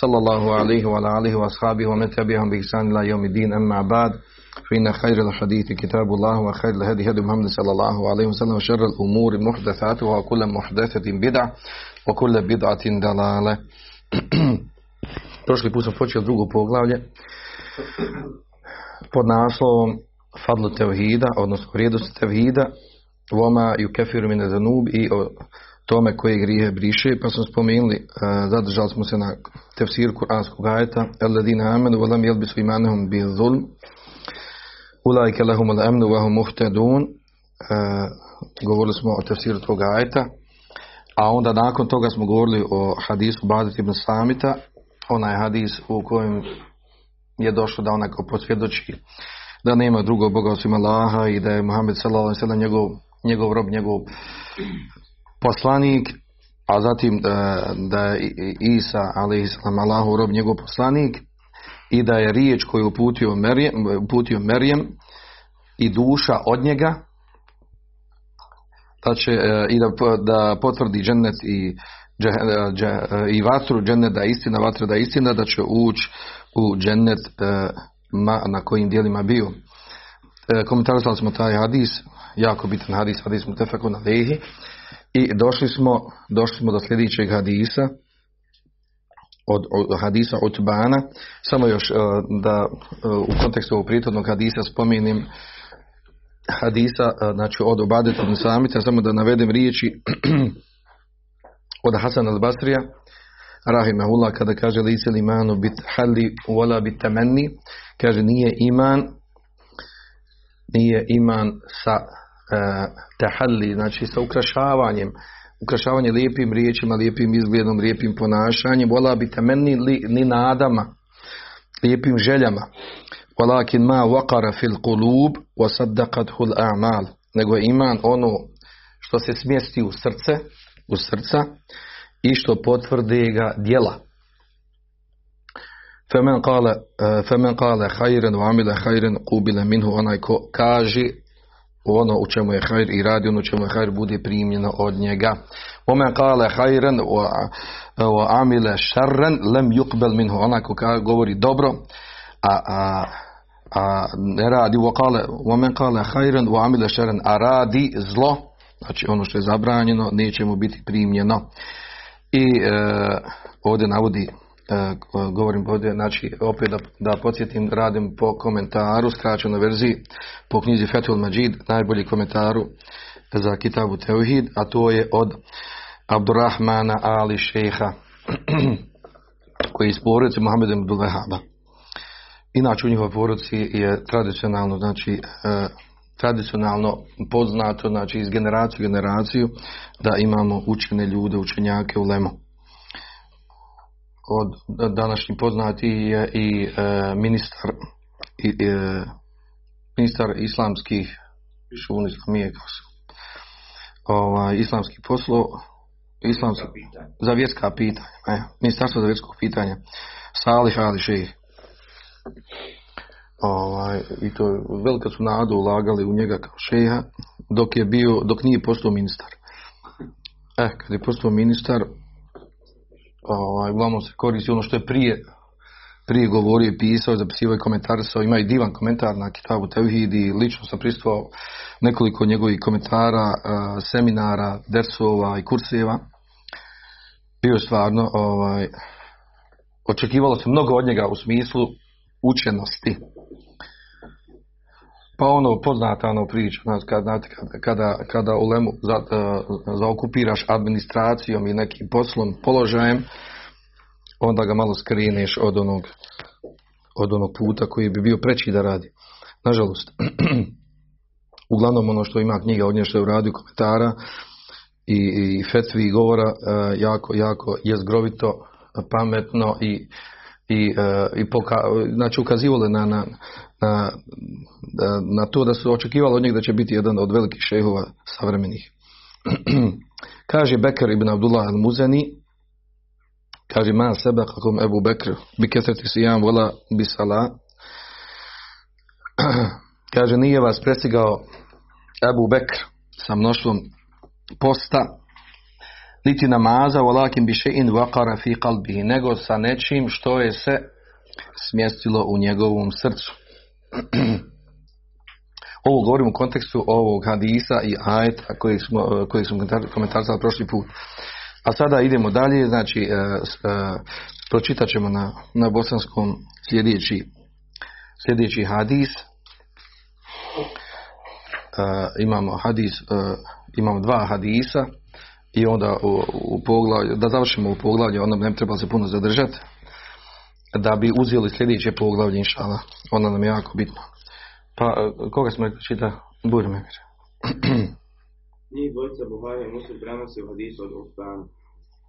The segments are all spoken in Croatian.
صلى الله عليه وعلى آله وأصحابه ومن تبعهم بإحسان إلى يوم الدين أما بعد فإن خير الحديث كتاب الله وخير الهدي هدي محمد صلى الله عليه وسلم وشر الأمور محدثاتها وكل محدثة بدعة وكل بدعة ضلالة Prošli put smo počeli drugo poglavlje pod naslovom Fadlu Tevhida, odnosno vrijednosti Tevhida, Voma i Kefiru mine zanub i o tome koje grijehe briše, pa smo spomenuli, zadržali smo se na tefsir Kur'anskog ajeta, Alladina amenu, volam jelbisu imanehum bi zulm, ulajke lahum al amnu, vahum muhtedun, govorili smo o tefsiru tog ajeta, a onda nakon toga smo govorili o hadisu Badet ibn Samita, onaj hadis u kojem je došlo da onaj ko posvjedoči da nema drugog Boga osim Allaha i da je Muhammed sallallahu njegov, njegov rob, njegov poslanik, a zatim da, da je Isa alejhi Allahu rob, njegov poslanik i da je riječ koju uputio Merijem, uputio Merijem i duša od njega da će i da, da potvrdi džennet i i vatru džennet da je istina, vatra da je istina, da će ući u džennet na kojim dijelima bio. Komentarisali smo taj hadis, jako bitan hadis, hadis mu na lehi i došli smo, došli smo do sljedećeg hadisa od, od hadisa Utbana, samo još da u kontekstu ovog prijetodnog hadisa spomenim hadisa, znači od Obadeta Samita, samo da navedem riječi od Hasan al-Basrija, rahimahullah, kada kaže lice imanu bit hali wala bit temenni, kaže nije iman, nije iman sa uh, tahalli, znači sa ukrašavanjem, ukrašavanje lijepim riječima, lijepim izgledom, lijepim ponašanjem, wala bit temenni li, ni nadama, lijepim željama. Walakin ma waqara fil qulub wa saddaqathu al-a'mal. Nego iman ono što se smjesti u srce, u srca i što potvrde ga djela. Femen kale, femen kale hajren wa amile hajren kubile minhu onaj ko kaže ono u čemu je hajr i radi ono u čemu je hajr bude primljeno od njega. Omen kale hajren wa, wa amile šarren lem yukbel minhu. Onaj ko govori dobro a, a, a ne radi. Kale, omen kale hajren wa amile šarren a radi zlo znači ono što je zabranjeno neće mu biti primljeno. I e, ovdje navodi govorim ovdje znači opet da, da podsjetim radim po komentaru skraćenoj verziji po knjizi Fethul Majid najbolji komentaru za Kitabu Teuhid a to je od Abdurrahmana Ali Šeha koji je iz porodice Muhammeda Abdul Wahaba inače u njihovoj porodici je tradicionalno znači e, tradicionalno poznato, znači iz generacije u generaciju, da imamo učene ljude, učenjake u Lemu. Od današnji poznati je i e, ministar i, e, ministar islamskih šun islamije ovaj, islamskih poslo islamski, za vjerska pitanja e, ministarstvo za pitanja. Salih Ali Šejih ovaj, i to velika su nadu ulagali u njega kao šeha dok je bio, dok nije postao ministar. E, kad je postao ministar, ovaj, uglavnom se koristi ono što je prije prije govorio i pisao, zapisivao i komentarisao, ima i divan komentar na Kitabu Tevhid i lično sam pristovao nekoliko njegovih komentara, seminara, dersova i kurseva. Bio stvarno, ovaj, očekivalo se mnogo od njega u smislu učenosti. Pa ono poznata ono priča, znači kada, kada, kada u Lemu za, zaokupiraš administracijom i nekim poslom, položajem, onda ga malo skrineš od onog, od onog puta koji bi bio preći da radi. Nažalost, uglavnom ono što ima knjiga od nje što je komentara i, i fetvi govora jako, jako je zgrovito, pametno i i, i poka, znači ukazivale na, na, na, na to da su očekivali od njega da će biti jedan od velikih šehova savremenih. kaže Bekar ibn Abdullah al-Muzani, kaže ma sebe kakom Ebu Bekr, bi kesreti sijam vola bi sala, kaže nije vas prestigao Ebu Bekr sa mnoštvom posta, niti namaza, volakim bi še'in vaqara fi qalbihi, nego sa nečim što je se smjestilo u njegovom srcu. Ovo govorim u kontekstu ovog hadisa i ajeta koji smo, koji smo komentarisali prošli put. A sada idemo dalje, znači e, e, pročitat ćemo na, na bosanskom sljedeći, sljedeći hadis. E, imamo hadis, e, imamo dva hadisa i onda u, u poglavlju, da završimo u poglavlju, onda ne treba se puno zadržati, da bi uzeli sljedeće poglavlje, inšala. Ono nam je jako bitno. Pa, koga smo rekli čita? Me Njih dvojica Buhari i Muslim prenosi u hadisu od Uspana.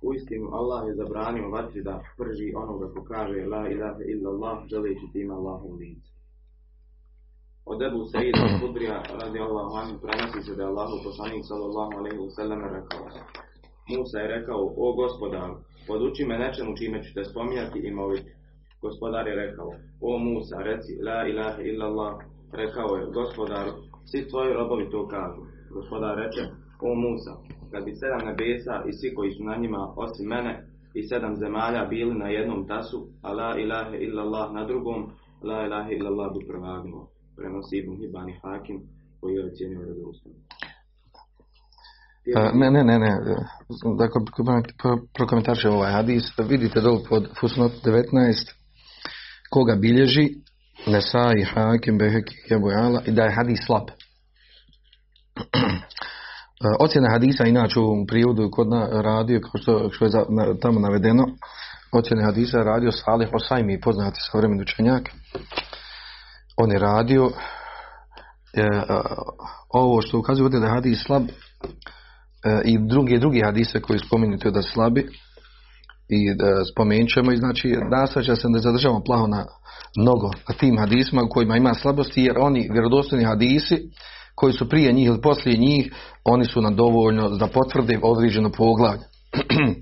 Uistinu Allah je zabranio vatri da prži onoga ko kaže La ilaha illa Allah, želeći tim Allahom lice. Od Ebu Sa'ida Kudrija radi Allah anhu prenosi se da je Allahu poslanik sallallahu alaihi wa sallam rekao Musa je rekao, o gospodar, poduči me nečemu čime ću te spominjati i moliti. Gospodar je rekao, o Musa, reci, la ilaha illa Allah, rekao je, gospodar, svi tvoji robovi to kažu. Gospodar reče, o Musa, kad bi sedam nebesa i svi koji su na njima osim mene i sedam zemalja bili na jednom tasu, a la ilaha illa Allah na drugom, la ilaha illa Allah bi prevagnuo. Prenosi Ibn Hibban Hakim, koji je ocjenio redostom. Ne, ne, ne, ne. Dakle, prokomentarše ovaj hadis. Vidite dole pod Fusnot 19 koga bilježi Nesai, Hakim, Beheki, Jebojala i da je hadis slab. Ocjena hadisa, inače u prijevodu kod na radio, kao što, što je za, na, tamo navedeno, ocjene hadisa je radio Salih Osajmi, poznati savremeni učenjak. On je radio e, ovo što ukazuje da je hadis slab e, i drugi, drugi hadise koji spominjete da slabi i da spomenut ćemo i znači nasvaća se da zadržavamo plaho na mnogo na tim hadisima u kojima ima slabosti jer oni vjerodostojni hadisi koji su prije njih ili poslije njih oni su nam dovoljno da potvrde određeno poglavlje.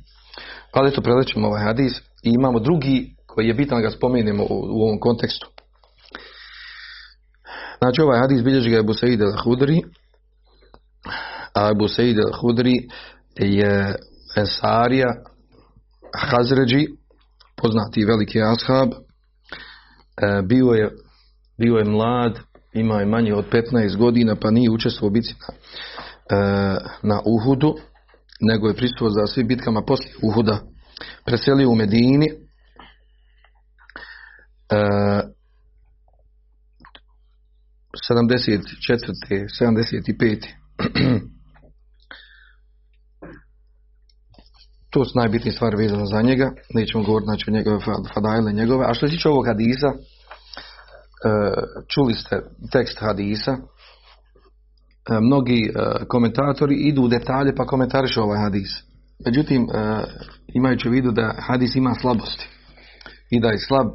Ali eto prelećemo ovaj hadis i imamo drugi koji je bitan da ga spomenemo u, u ovom kontekstu znači ovaj hadis bilježi ga Ebu Sa'id al-Hudri a Ebu Sa'id al-Hudri je Ensarija Hazređi, poznati veliki ashab, e, bio je, bio je mlad, imao je manje od 15 godina, pa nije učestvovao u bici na, e, na Uhudu, nego je prisutuo za svim bitkama poslije Uhuda. Preselio u Medini, e, 74. 75. to su najbitnije stvari vezane za njega, nećemo govoriti znači o njegove fadajle njegove, a što se tiče ovog hadisa, e, čuli ste tekst hadisa, e, mnogi e, komentatori idu u detalje pa komentarišu ovaj hadis. Međutim, imajući u vidu da hadis ima slabosti i da je slab,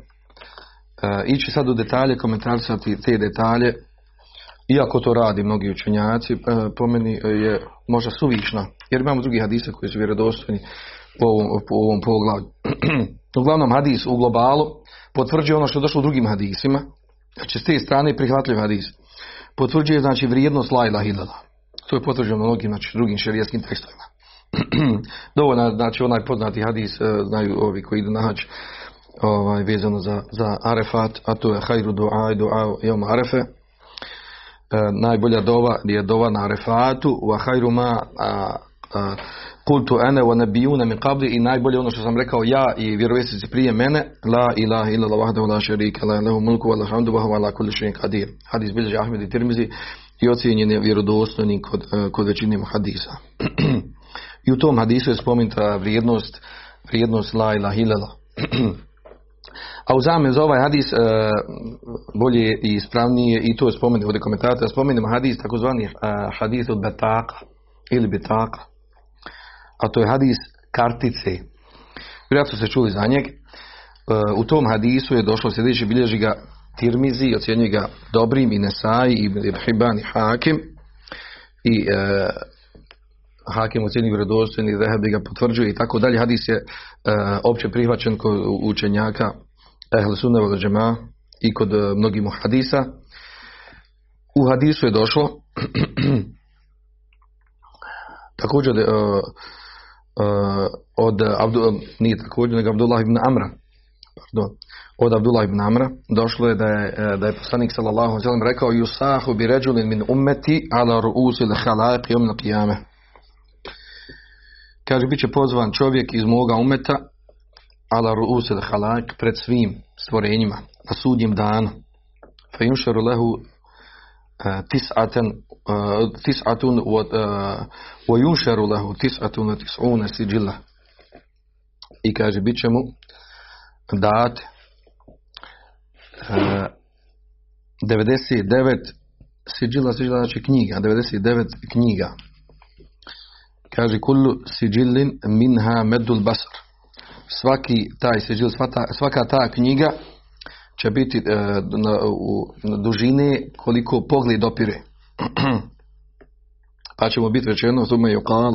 ići sad u detalje, komentarisati te detalje, iako to radi mnogi učenjaci, po meni je možda suvišno, jer imamo drugi hadise koji su vjerodostojni po ovom, po ovom poglavlju. Uglavnom hadis u globalu potvrđuje ono što je došlo u drugim hadisima, znači s te strane prihvatljiv hadis. Potvrđuje znači vrijednost la illallah. To je potvrđeno mnogim znači, drugim šerijskim tekstovima. Dovoljno, znači onaj poznati hadis, znaju ovi koji idu na hađ, ovaj, vezano za, za arefat, a to je hajru du'a i du'a jom arefe, E, najbolja dova je dova na arefatu wa hajru ma kultu ene wa nabijuna min qabli i najbolje ono što sam rekao ja i vjerovjesnici prije mene la ilaha illa Allah wahdahu la sharika la lahu mulku wa hamdu wa huwa ala kulli shay'in qadir. Hadis bilježi Ahmed i Tirmizi i ocijenjen je vjerodostojnim kod, e, kod većine hadisa. I u tom hadisu je spomenuta vrijednost vrijednost la ilaha illa A u zamenu za ovaj hadis e, bolje i ispravnije i to je spomenuo ovdje komentator, spomenemo hadis takozvani e, hadis od betaka ili betaka. A to je hadis kartice. Vjerojatno se čuli za njeg. E, u tom hadisu je došlo sljedeći bilježi ga Tirmizi, ocjenjuje ga dobrim i Nesai i Ibn Hibban i Hakim i e, Hakim ocjenjuje vjerodostojni Zehebi ga potvrđuje i tako dalje. Hadis je e, opće prihvaćen kod učenjaka Ehl Sunneva džema i kod e, mnogih hadisa. U hadisu je došlo također uh, uh, od Abdu, nije također nego Abdullah ibn Amra pardon, od Abdullah ibn Amra došlo je da je, da je poslanik sallallahu alejhi rekao yusahu bi rajulin min ummati ala ru'us al khalaiq yawm al qiyamah kaže bit će pozvan čovjek iz moga umeta ala ru'us al khalaiq pred svim stvorenjima na sudnjem danu fa yusharu lahu tis'atan tis'atun wa yunsharu lahu tis'atun tis'una sijilla i kaže bit će mu dat 99 siđila, siđila znači knjiga, 99 knjiga. Kaže kullu siđilin minha medul basar. Svaki taj siđil, svaka, ta knjiga će biti e, na, u, na dužine koliko pogled dopire. pa ćemo biti rečeno, tome je kal,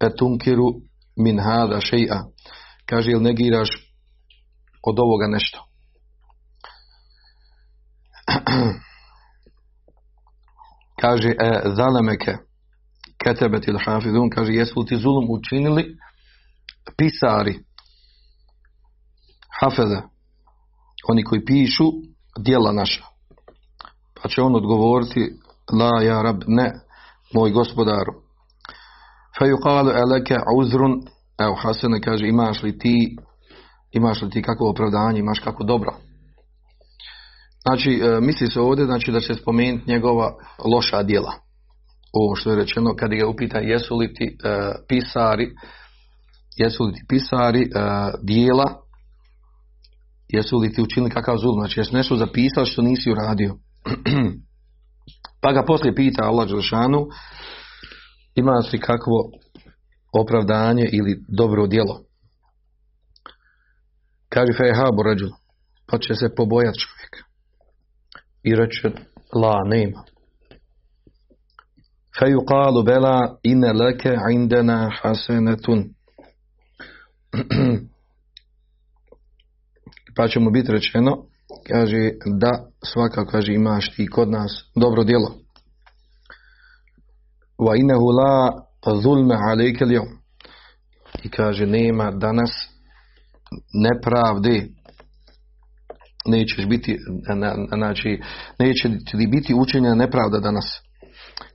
etunkiru min hada še'a. Kaže, ili negiraš od ovoga nešto. kaže, e, zalemeke, ketebet il hafidun, kaže, jesu ti zulum učinili pisari, hafeze, oni koji pišu dijela naša. Pa će on odgovoriti, la ja rab, ne, moj gospodaru. Fe yuqalu eleke uzrun, evo Hasene kaže, imaš li ti imaš li ti kakvo opravdanje, imaš kako dobro. Znači, e, misli se ovdje znači, da će spomenuti njegova loša djela. Ovo što je rečeno, kad ga upita jesu li ti e, pisari, jesu li ti pisari e, dijela, jesu li ti učinili kakav zulum, znači jesu nešto zapisali što nisi uradio. pa ga poslije pita Allah Đelšanu, ima li kakvo opravdanje ili dobro djelo. Kaže fejhabu rađul, pa će se pobojat čovjek. I reće, la, nema. Feju kalu bela ine leke indena hasenetun. pa će mu biti rečeno, kaže, da, svaka, kaže, imaš ti kod nas dobro djelo. Wa inehu la zulme. I kaže, nema danas nepravde. Nećeš biti znači neće ti biti učenja nepravda danas.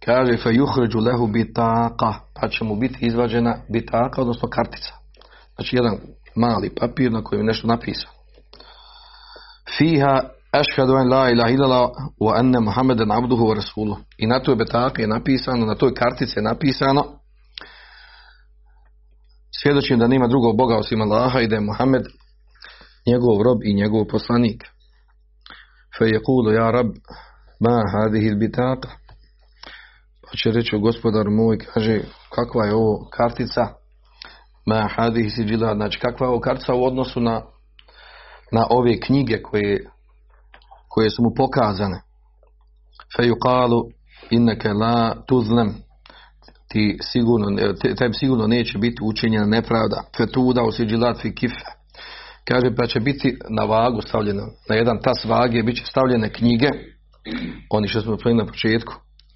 Kaže fa yuhriju lahu bitaqa. Pa će mu biti izvađena bitaka odnosno kartica. Znači jedan mali papir na kojem je nešto napisano fiha ashhadu an la ilaha illallah wa anna muhammadan abduhu wa rasuluhu i na toj bitaki je napisano na toj kartici je napisano svjedočim da nema drugog Boga osim Allaha i da je Muhammed njegov rob i njegov poslanik. Fe je kulu, ja rab, ma hadihi bitaka. Pa će reći gospodar moj, kaže, kakva je ovo kartica? Ma hadihi siđila, znači kakva je ovo kartica u odnosu na, na ove knjige koje, koje su mu pokazane. Fe ju kalu, inneke la tuzlem, ti sigurno, tebi sigurno neće biti učinjena nepravda. Fetuda usiđilat fi kife. Kaže pa će biti na vagu stavljeno, na jedan tas vage bit će stavljene knjige, oni što smo prvili na početku,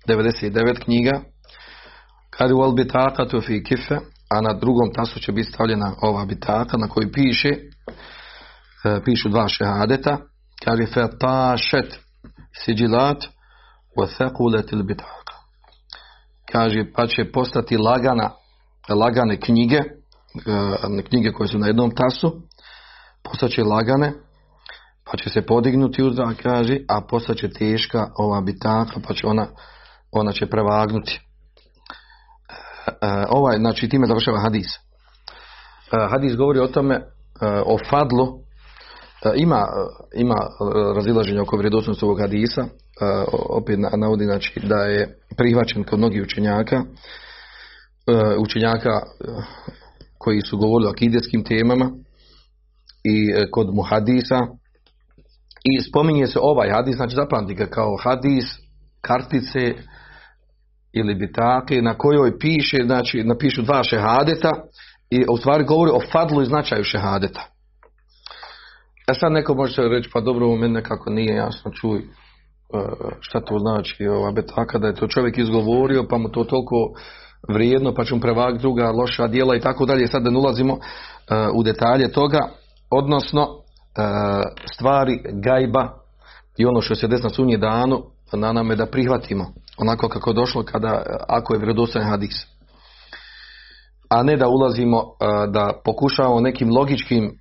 99 knjiga, kad u albitaka to fi kife, a na drugom tasu će biti stavljena ova bitaka na kojoj piše, pišu dva šehadeta, kaže fetašet siđilat il bitaka. Kaže pa će postati lagana, lagane knjige, e, knjige koje su na jednom tasu, postaće lagane, pa će se podignuti uz zrak, kaže, a postaće teška ova bitaka, pa će ona, ona će prevagnuti. E, e, ovaj, znači, time završava hadis. E, hadis govori o tome, e, o fadlu, e, ima, ima razilaženje oko vredosnosti ovog hadisa, e, opet navodi znači, da je prihvaćen kod mnogih učenjaka, e, učenjaka e, koji su govorili o akidetskim temama, i e, kod muhadisa I spominje se ovaj hadis, znači zapamti ga kao hadis kartice ili bitake na kojoj piše, znači napišu dva šehadeta i u stvari govori o fadlu i značaju šehadeta. E sad neko može reći, pa dobro, meni nekako nije jasno, čuj, e, šta to znači ova betaka, da je to čovjek izgovorio, pa mu to toliko vrijedno, pa će mu prevagati druga loša djela i tako dalje. Sad da ne ulazimo e, u detalje toga, odnosno e, stvari gajba i ono što se desna sunje danu, na nama je da prihvatimo onako kako je došlo kada, ako je vjerodostojan hadis. A ne da ulazimo, da pokušavamo nekim logičkim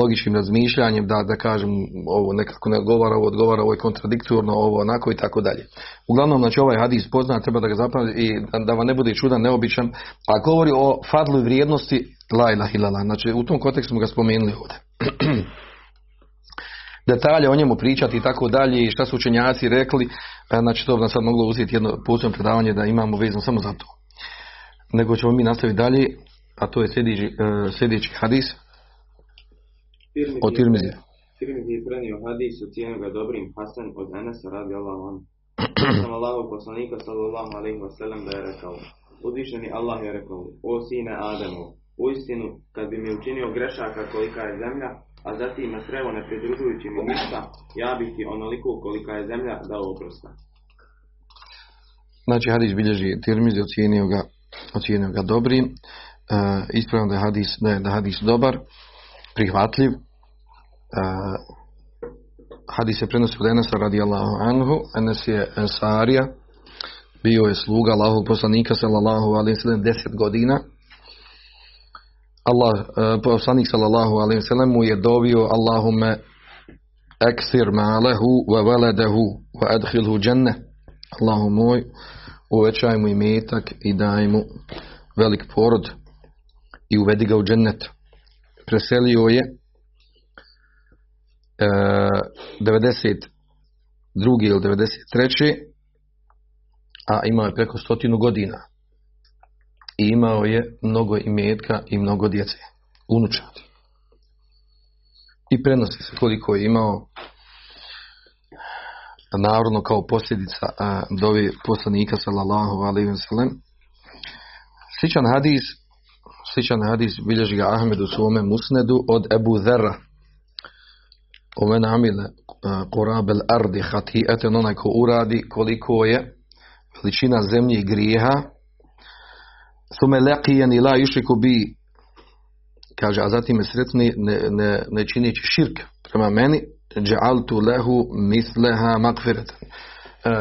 logičkim razmišljanjem da, da kažem ovo nekako ne odgovara, ovo odgovara, ovo je kontradiktorno, ovo onako i tako dalje. Uglavnom, znači ovaj hadis pozna, treba da ga zapamati i da, vam ne bude čudan, neobičan, a govori o fadlu vrijednosti la ilaha illallah. Znači u tom kontekstu smo ga spomenuli ovdje. Detalje o njemu pričati i tako dalje i šta su učenjaci rekli, znači to bi nam sad moglo uzeti jedno posebno predavanje da imamo vezano samo za to. Nego ćemo mi nastaviti dalje, a to je sljedeći, sljedeći hadis, od Tirmizi. Tirmizi je prenio hadis u cijenu ga dobrim Hasan od Enesa radi Allah on. Sam Allahov poslanika sallallahu alaihi wa sallam da je rekao. Uzvišeni Allah je rekao, o sine Ademu, u istinu, kad bi mi učinio grešaka kolika je zemlja, a zatim me srevo ne pridružujući mi ništa, ja bih ti onoliko kolika je zemlja dao oprosta. Znači hadis bilježi Tirmizi, ocijenio ga, ocijenio ga dobrim. E, ispravno da je hadis, da je, da hadis dobar, prihvatljiv, hadis se prenosi od Enesa radijallahu anhu, Enes je Ensarija, bio je sluga Allahog poslanika sallallahu alaihi sallam deset godina. Allah, uh, poslanik sallallahu alaihi sallam mu je dovio Allahume eksir malehu wa veledehu wa adhilhu dženne. Allahu moj, uvećaj mu imetak i daj mu velik porod i uvedi ga u džennet. Preselio je 92. ili 93. a imao je preko stotinu godina i imao je mnogo imetka i mnogo djece unučati i prenosi se koliko je imao naravno kao posljedica dovi poslanika sallallahu alaihi wa sallam sličan hadis sličan hadis bilježi ga Ahmed u svome musnedu od Ebu Zerra Omen amile korabel ardi hatijeten, onaj ko uradi koliko je veličina zemlje grijeha, sume leqijen i la išriku bi, kaže, a zatim me sretni ne, ne, ne činići širk prema meni, džaltu lehu misleha makfireten.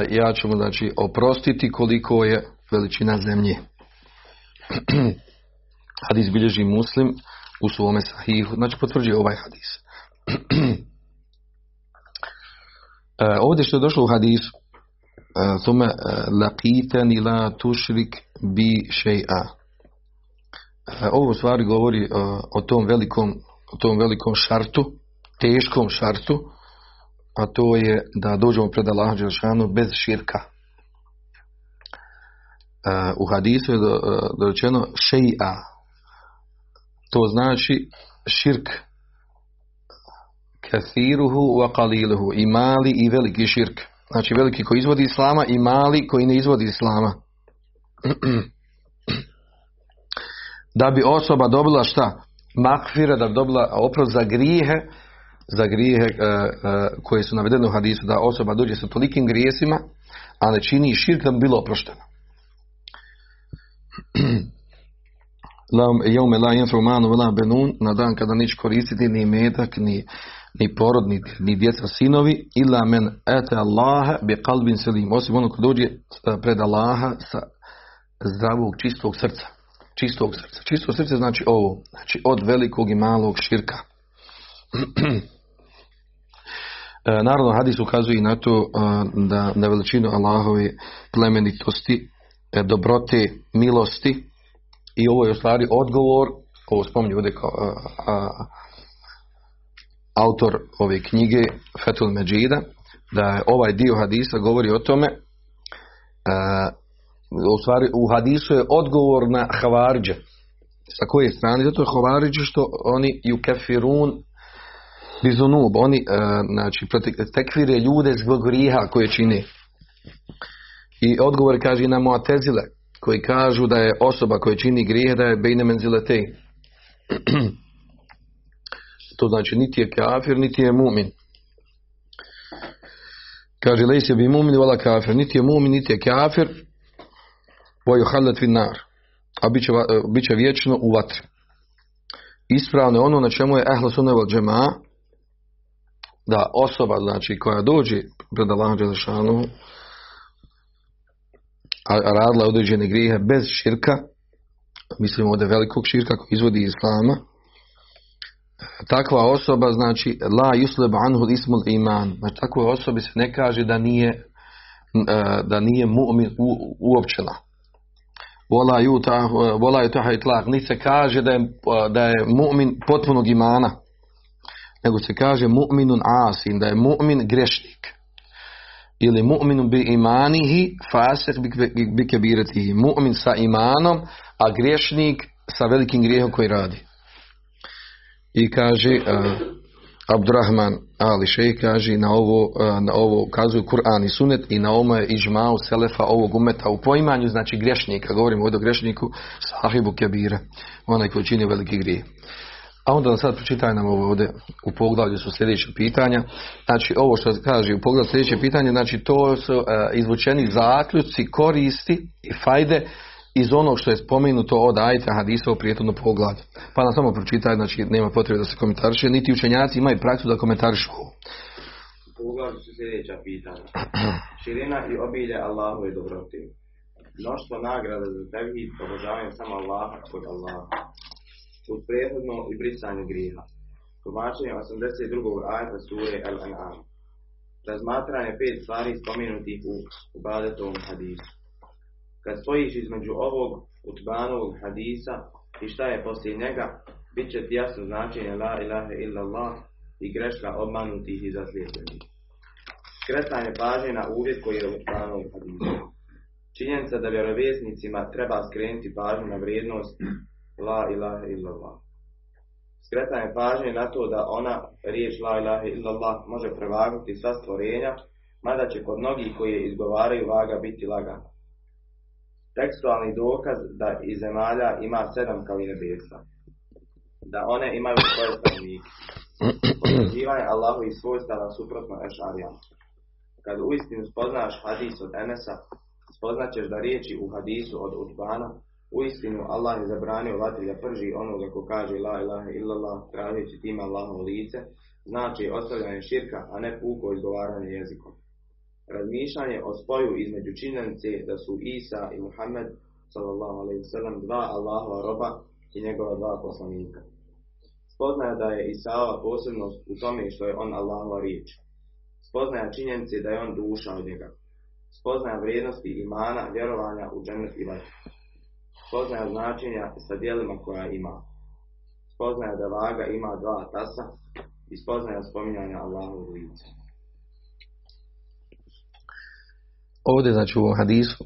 Ja ću mu, znači, oprostiti koliko je veličina zemlje. hadis bilježi muslim u svome sahihu, znači potvrđuje ovaj hadis. E, ovdje što je došlo u hadisu, e, thume e, laqitani la tušrik bi še'a. Ovo stvari govori o tom velikom, o tom velikom šartu, teškom šartu, a to je da dođemo pred Allaha Đelšanu bez širka. U hadisu je dorečeno še'a. To znači širk kathiruhu wa qaliluhu i mali i veliki širk. Znači veliki koji izvodi islama i mali koji ne izvodi islama. da bi osoba dobila šta? Makfira, da bi dobila oprost za grijehe, za grijehe uh, uh, koje su navedene u hadisu, da osoba dođe sa tolikim grijesima, a ne čini širk da bi bilo oprošteno. Jaume la jenfu manu benun, na dan kada nič koristiti ni metak, ni ni porod, ni, ni djeca sinovi, ila men ete Allaha bi kalbin selim, osim ono ko dođe pred Allaha sa zdravog, čistog srca. Čistog srca. Čisto srce znači ovo, znači od velikog i malog širka. Naravno, hadis ukazuje na to da na veličinu Allahove plemenitosti, e, dobrote, milosti i ovo je u stvari odgovor, ovo spominju ovdje kao a, a, autor ove knjige Fetul Međida, da ovaj dio hadisa govori o tome, u stvari u hadisu je odgovor na Havarđe. Sa koje strane? Zato je Havarđe što oni ju kefirun bizunub, oni znači tekfire ljude zbog grijeha koje čine. I odgovor kaže i na Mu'tezile koji kažu da je osoba koja čini grijeh da je bejne menzilete. to znači niti je kafir, niti je mumin. Kaže lejse bi mumin vala kafir, niti je mumin, niti je kafir, boju halat fin nar, a bit će, e, bit će vječno u vatri. Ispravno je ono na čemu je ehla sunne val džema, da osoba znači koja dođe pred Allahom Đelešanu a radila određene grijehe bez širka, mislim ovdje velikog širka koji izvodi iz islama, takva osoba znači la yusleb anhu ismul iman, znači takvoj osobi se ne kaže da nije e, da nije mu'min uopćena. Vola juta, vola juta itlaq, niti se kaže da je, da je mu'min potpunog imana, nego se kaže mu'minun asin, da je mu'min grešnik. Ili mu'minun bi imanihi, fasih bi kebiretihi. Mu'min sa imanom, a grešnik sa velikim grijehom koji radi. I kaže Abdurrahman Ali Šej kaže na ovo, na ovo ukazuju Kur'an i Sunet i na ovome je ižmao selefa ovog umeta u poimanju, znači grešnika, govorimo ovdje o grešniku, sahibu kebira, onaj koji čini veliki grijeh. A onda sad pročitaj nam ovo ovdje u poglavlju su sljedeće pitanja. Znači ovo što kaže u poglavlju sljedeće pitanje, znači to su uh, izvučeni zaključci, koristi i fajde iz onog što je spomenuto od ajta hadisa u prijetodnom poglavlju. Pa nam samo pročitaj, znači nema potrebe da se komentariše, niti učenjaci imaju praksu da komentarišu ovo. Poglavlju su sljedeća pitanja. Širina i obilje Allahove dobrote. Mnoštvo nagrada za tevhid, obožavanje samo Allaha kod Allaha. Uz prethodno i brisanje grijeha. Tumačenje 82. ajta sure Al-An'am. Razmatranje pet stvari spomenutih u ubadetovom hadisu. Kad stojiš između ovog utbanovog hadisa i šta je poslije njega, bit će ti jasno značenje la ilaha illallah i greška obmanutih i zaslijepljenih. Skretanje pažnje na uvjet koji je u utbanovom hadisu. Činjenica da vjerovjesnicima treba skrenuti pažnju na vrijednost la ilaha illallah. Skretanje pažnje na to da ona riječ la ilaha illallah može prevagnuti sva stvorenja, mada će kod mnogih koji je izgovaraju vaga biti lagana tekstualni dokaz da iz zemalja ima sedam kao i nebesa. Da one imaju svoje stanovnike. Potvrđivanje Allahu i svojstava suprotno ešarijama. Kad uistinu spoznaš hadis od Enesa, spoznaćeš da riječi u hadisu od Utbana, uistinu Allah je zabranio vatri da prži onoga ko kaže la ilaha illallah, tražeći time Allahovo lice, znači ostavljanje širka, a ne puko izgovaranje jezikom razmišljanje o spoju između činjenice da su Isa i Muhammed sallallahu alejhi ve sellem dva Allahova roba i njegova dva poslanika. Spoznaje da je Isaova posebnost u tome što je on Allahova riječ. Spoznaje činjenice da je on duša od njega. Spoznaje vrijednosti imana, vjerovanja u džennet i vatru. Spoznaje značenja sa dijelima koja ima. Spoznaje da vaga ima dva tasa i spoznaje spominjanja Allahovog lica. Ovdje, znači u ovom hadisu,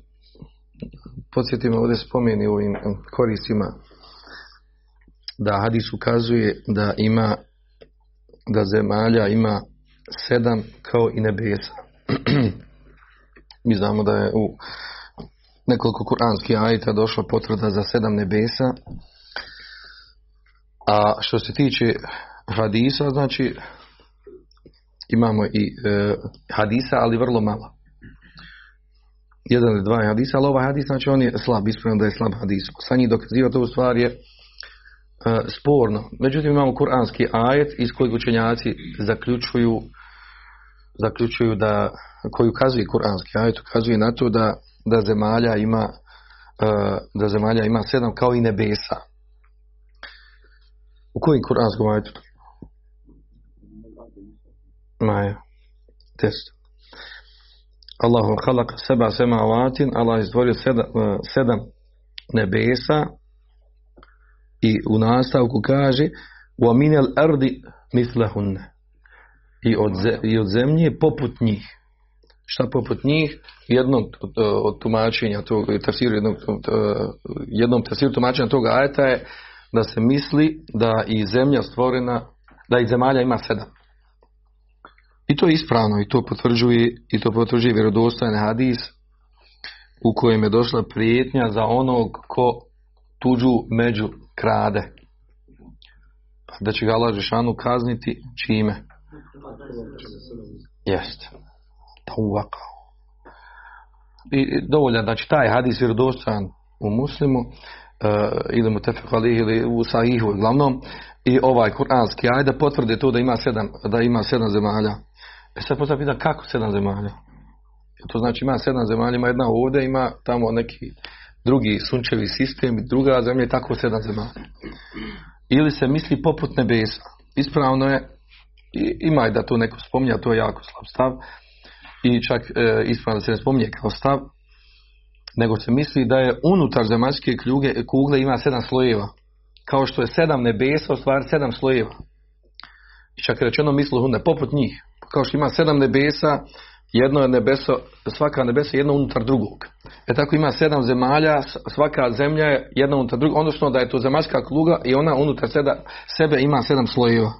podsjetimo ovdje spomeni u ovim koristima, da hadis ukazuje da ima, da zemalja ima sedam kao i nebesa. Mi znamo da je u nekoliko kuranskih ajta došla potvrda za sedam nebesa, a što se tiče hadisa, znači imamo i e, hadisa, ali vrlo malo jedan ili dva hadisa, ali ovaj hadis, znači on je slab, ispravno da je slab hadis. Sa njih dokazivati ovu stvar je uh, sporno. Međutim, imamo kuranski ajet iz kojeg učenjaci zaključuju zaključuju da, koji ukazuje kuranski ajet, ukazuje na to da, da zemalja ima uh, da zemalja ima sedam kao i nebesa. U kojim kuranskom ajetu? Maja. Test. Allahu halak seba semavatin, Allah je stvorio sedam, sedam nebesa i u nastavku kaže wa minel ardi mislehunne i od, i od zemlje poput njih. Šta poput njih? Jednom od tumačenja tog tafsiru, jednom, jednom tafsiru tumačenja toga ajeta je da se misli da i zemlja stvorena, da i zemalja ima sedam. I to je ispravno i to potvrđuje i to potvrđuje vjerodostojan hadis u kojem je došla prijetnja za onog ko tuđu među krade. Pa da će ga Allah kazniti čime? Jest. Tawaka. I dovoljan, znači taj hadis vjerodostojan u muslimu uh, ili mu tefek ili u sahihu uglavnom i ovaj kuranski ajde potvrde to da ima sedam, da ima sedam zemalja. E sad postavljam kako sedam zemalja? To znači ima sedam zemalja, ima jedna ovdje, ima tamo neki drugi sunčevi sistem, druga zemlja i tako sedam zemalja. Ili se misli poput nebesa. Ispravno je, ima da to neko spominja, to je jako slab stav. I čak e, ispravno da se ne spominje kao stav, nego se misli da je unutar zemaljske kljuge, kugle ima sedam slojeva. Kao što je sedam nebesa, u stvari sedam slojeva. I čak je rečeno mislu hunde, poput njih. Kao što ima sedam nebesa, jedno je nebeso, svaka nebesa jedno unutar drugog. E tako ima sedam zemalja, svaka zemlja je jedna unutar drugog, odnosno da je to zemaljska kluga i ona unutar seda, sebe ima sedam slojeva.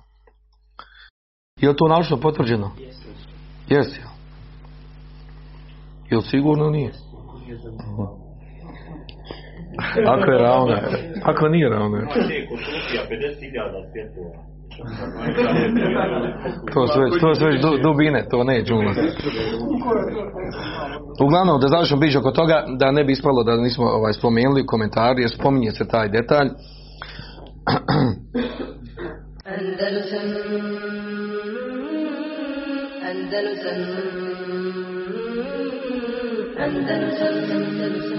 Je li to naučno potvrđeno? Jesi. Jel? Jel sigurno nije? Ako je ravno. Ako nije ravno. To su već, to su već du- dubine, to ne džuma. Uglavnom, da završimo biće oko toga, da ne bi ispalo da nismo ovaj, spomenuli u komentaru, jer spominje se taj detalj. Andalusam Andalusam Andalusam Andalusam